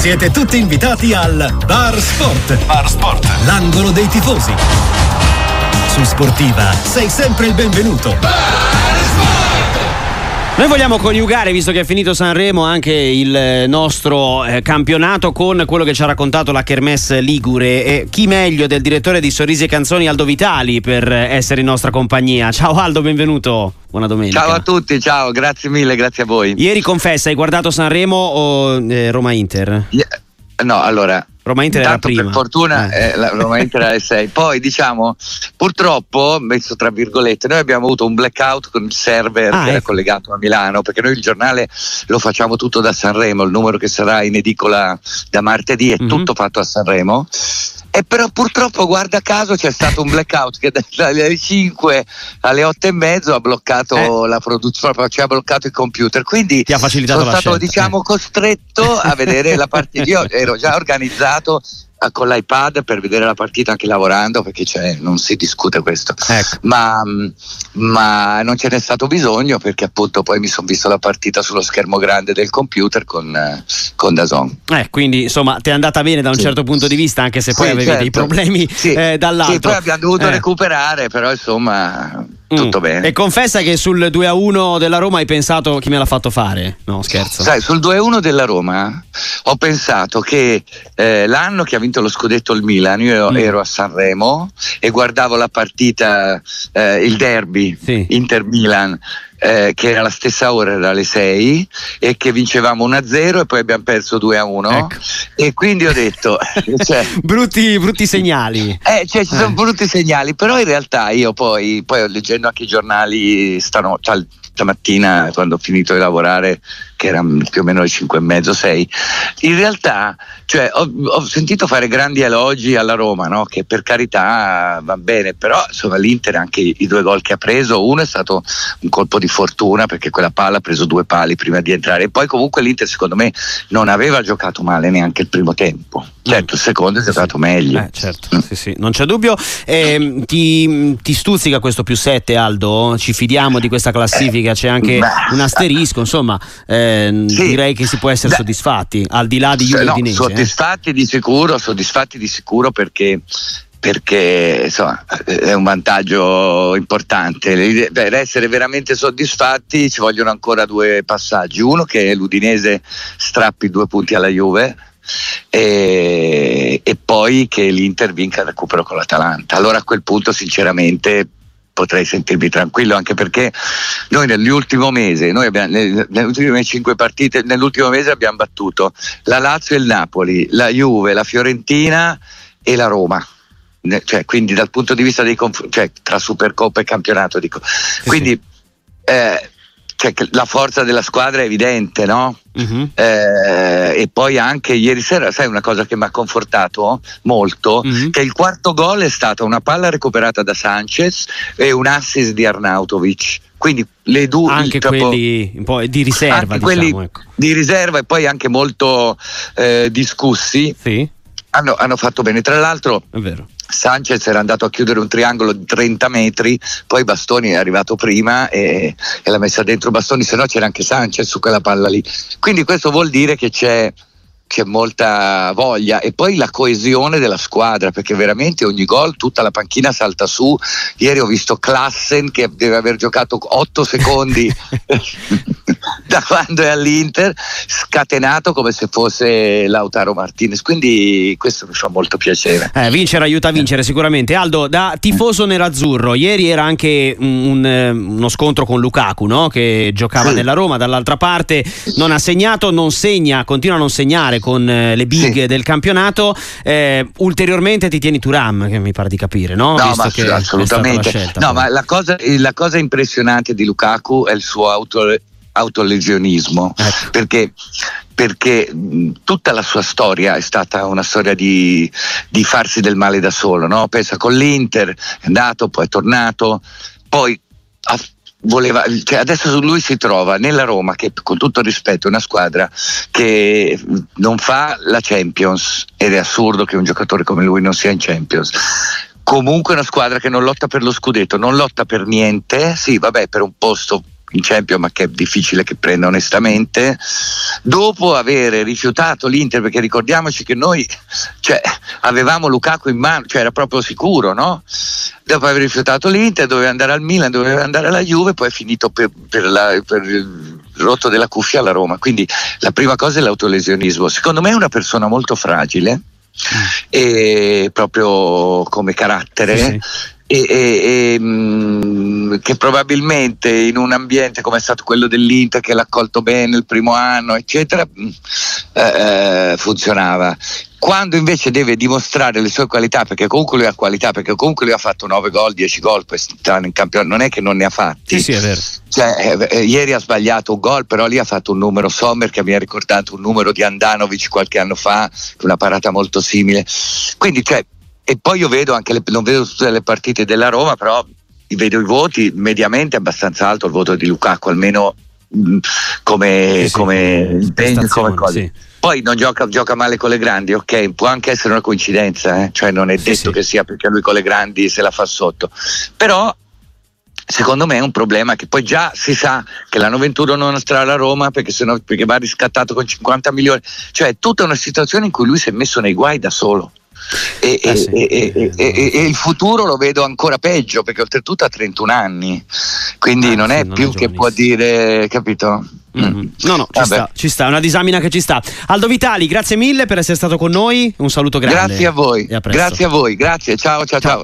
Siete tutti invitati al Bar Sport. Bar Sport. L'angolo dei tifosi. Su Sportiva sei sempre il benvenuto. Noi vogliamo coniugare, visto che è finito Sanremo, anche il nostro eh, campionato con quello che ci ha raccontato la Kermesse Ligure. E chi meglio del direttore di Sorrisi e Canzoni Aldo Vitali per essere in nostra compagnia. Ciao Aldo, benvenuto. Buona domenica. Ciao a tutti, ciao, grazie mille, grazie a voi. Ieri confessa, hai guardato Sanremo o eh, Roma Inter? Yeah. No, allora, Roma Inter era prima. Per fortuna Eh. eh, la Roma Inter era alle 6. Poi diciamo, purtroppo, messo tra virgolette, noi abbiamo avuto un blackout con il server Ah, che era ecco. collegato a Milano, perché noi il giornale lo facciamo tutto da Sanremo, il numero che sarà in edicola da martedì è Mhm. tutto fatto a Sanremo. E però purtroppo, guarda caso, c'è stato un blackout che dalle 5 alle 8 e mezzo ha bloccato la produzione, proprio ci ha bloccato il computer. Quindi Eh. Ti ha facilitato sono stato, scelta. diciamo, Eh. costretto a vedere la partita. Io ero già organizzato eh, con l'iPad per vedere la partita anche lavorando perché cioè, non si discute questo. Ecco. Ma, ma non ce n'è stato bisogno perché appunto poi mi sono visto la partita sullo schermo grande del computer con, con Dazon. Eh, quindi insomma ti è andata bene da un Sì. certo punto di vista, anche se poi Sì, avevi certo. dei problemi Sì. eh, dall'altro. Sì, poi abbiamo dovuto Eh. recuperare, però insomma tutto Mm. bene. E confessa che sul 2-1 della Roma hai pensato chi me l'ha fatto fare? No, scherzo. Sai, sul 2-1 della Roma ho pensato che eh, l'anno che ha vinto lo scudetto il Milan, io Mm. ero a Sanremo e guardavo la partita, eh, il derby Sì. Inter-Milan. Eh, che era la stessa ora, era alle 6 e che vincevamo 1-0 e poi abbiamo perso 2-1 Ecco. e quindi ho detto cioè, Brutti, brutti segnali. eh, cioè, ci sono Eh. brutti segnali, però in realtà io poi, poi leggendo anche i giornali stano, tal- stamattina quando ho finito di lavorare, che erano più o meno le 5 e mezzo, 6, in realtà cioè, ho, ho sentito fare grandi elogi alla Roma, no? che per carità va bene, però insomma l'Inter anche i, i due gol che ha preso, uno è stato un colpo di fortuna perché quella palla ha preso due pali prima di entrare. E poi comunque l'Inter secondo me non aveva giocato male neanche il primo tempo, certo il secondo è giocato meglio. Eh, certo, sì, sì, non c'è dubbio. Ehm, ti, ti stuzzica questo più 7, Aldo? Ci fidiamo di questa classifica? C'è anche Beh. un asterisco, insomma, ehm, Sì. direi che si può essere Beh. soddisfatti, al di là di Juve no, Udinese. eh. soddisfatti di sicuro, soddisfatti di sicuro perché perché insomma, è un vantaggio importante. Per essere veramente soddisfatti ci vogliono ancora due passaggi. Uno che l'Udinese strappi due punti alla Juve e, e poi che l'Inter vinca il recupero con l'Atalanta. Allora a quel punto sinceramente potrei sentirmi tranquillo anche perché noi nell'ultimo mese, noi abbiamo, nelle, ultime cinque partite, nell'ultimo mese abbiamo battuto la Lazio e il Napoli, la Juve, la Fiorentina e la Roma. Cioè, quindi dal punto di vista dei conf- cioè, tra Supercoppa e campionato, dico. quindi eh, cioè, che la forza della squadra è evidente, no? Mhm. Eh, e poi anche ieri sera, sai una cosa che mi ha confortato molto? Mhm. Che il quarto gol è stata una palla recuperata da Sanchez e un assist di Arnautovic. Quindi le due Anche proprio- quelli di riserva, anche diciamo. quelli ecco. di riserva e poi anche molto eh, discussi Sì, hanno, hanno fatto bene. Tra l'altro è vero. Sanchez era andato a chiudere un triangolo di 30 metri, poi Bastoni è arrivato prima e, e l'ha messa dentro Bastoni, se no c'era anche Sanchez su quella palla lì. Quindi questo vuol dire che c'è, c'è molta voglia e poi la coesione della squadra, perché veramente ogni gol tutta la panchina salta su. Ieri ho visto Klassen che deve aver giocato 8 secondi da quando è all'Inter, scatenato come se fosse Lautaro Martinez. Quindi questo mi fa molto piacere. Eh, vincere aiuta a vincere sicuramente. Aldo, da tifoso nerazzurro, ieri era anche un- eh, uno scontro con Lukaku, no? che giocava Sì. nella Roma, dall'altra parte non ha segnato, non segna, continua a non segnare con eh, le big Sì. del campionato. Eh, ulteriormente ti tieni Turam, che mi pare di capire, no? No, Visto che assolutamente. la scelta, no, ma la cosa, la cosa impressionante di Lukaku è il suo auto, autolesionismo. Ecco. Perché, perché tutta la sua storia è stata una storia di, di farsi del male da solo. No? Pensa con l'Inter, è andato, poi è tornato, poi ha- voleva, cioè adesso lui si trova nella Roma, che con tutto rispetto è una squadra che non fa la Champions ed è assurdo che un giocatore come lui non sia in Champions. Comunque è una squadra che non lotta per lo scudetto, non lotta per niente, sì, vabbè, per un posto in Champions ma che è difficile che prenda onestamente, dopo aver rifiutato l'Inter, perché ricordiamoci che noi cioè, avevamo Lukaku in mano, cioè era proprio sicuro, no? Dopo aver rifiutato l'Inter doveva andare al Milan, doveva andare alla Juve, poi è finito per, per, la, per il rotto della cuffia alla Roma. Quindi la prima cosa è l'autolesionismo. Secondo me è una persona molto fragile, mm. e proprio come carattere. Sì, sì e, e, e, mh, che probabilmente in un ambiente come è stato quello dell'Inter che l'ha accolto bene il primo anno eccetera mh, eh, funzionava. Quando invece deve dimostrare le sue qualità perché comunque lui ha qualità perché comunque lui ha fatto 9 gol 10 gol quest'anno in campionato non è che non ne ha fatti. Sì, sì. Cioè, eh, eh, ieri ha sbagliato un gol però lì ha fatto un numero Sommer che mi ha ricordato un numero di Andanovic qualche anno fa una parata molto simile. Quindi cioè e poi io vedo anche, le, non vedo tutte le partite della Roma, però vedo i voti, mediamente abbastanza alto il voto di Lukaku, almeno mh, mm, come, sì, come impegno, come cosa. Sì. Poi non gioca, gioca, male con le grandi, ok, può anche essere una coincidenza, eh? cioè non è detto che sia perché lui con le grandi se la fa sotto, però secondo me è un problema che poi già si sa che l'hanno venduto non starà alla Roma perché, sennò, perché va riscattato con 50 milioni, cioè è tutta una situazione in cui lui si è messo nei guai da solo. E, eh sì. e, e, e, il futuro lo vedo ancora peggio perché oltretutto ha 31 anni, quindi ah, non è non più è che può dire, capito? Mm-hmm. No, no, ci sta, ci sta, è una disamina che ci sta. Aldo Vitali, grazie mille per essere stato con noi. Un saluto grande. Grazie a voi. A grazie a voi, grazie. Ciao, ciao, ciao. ciao.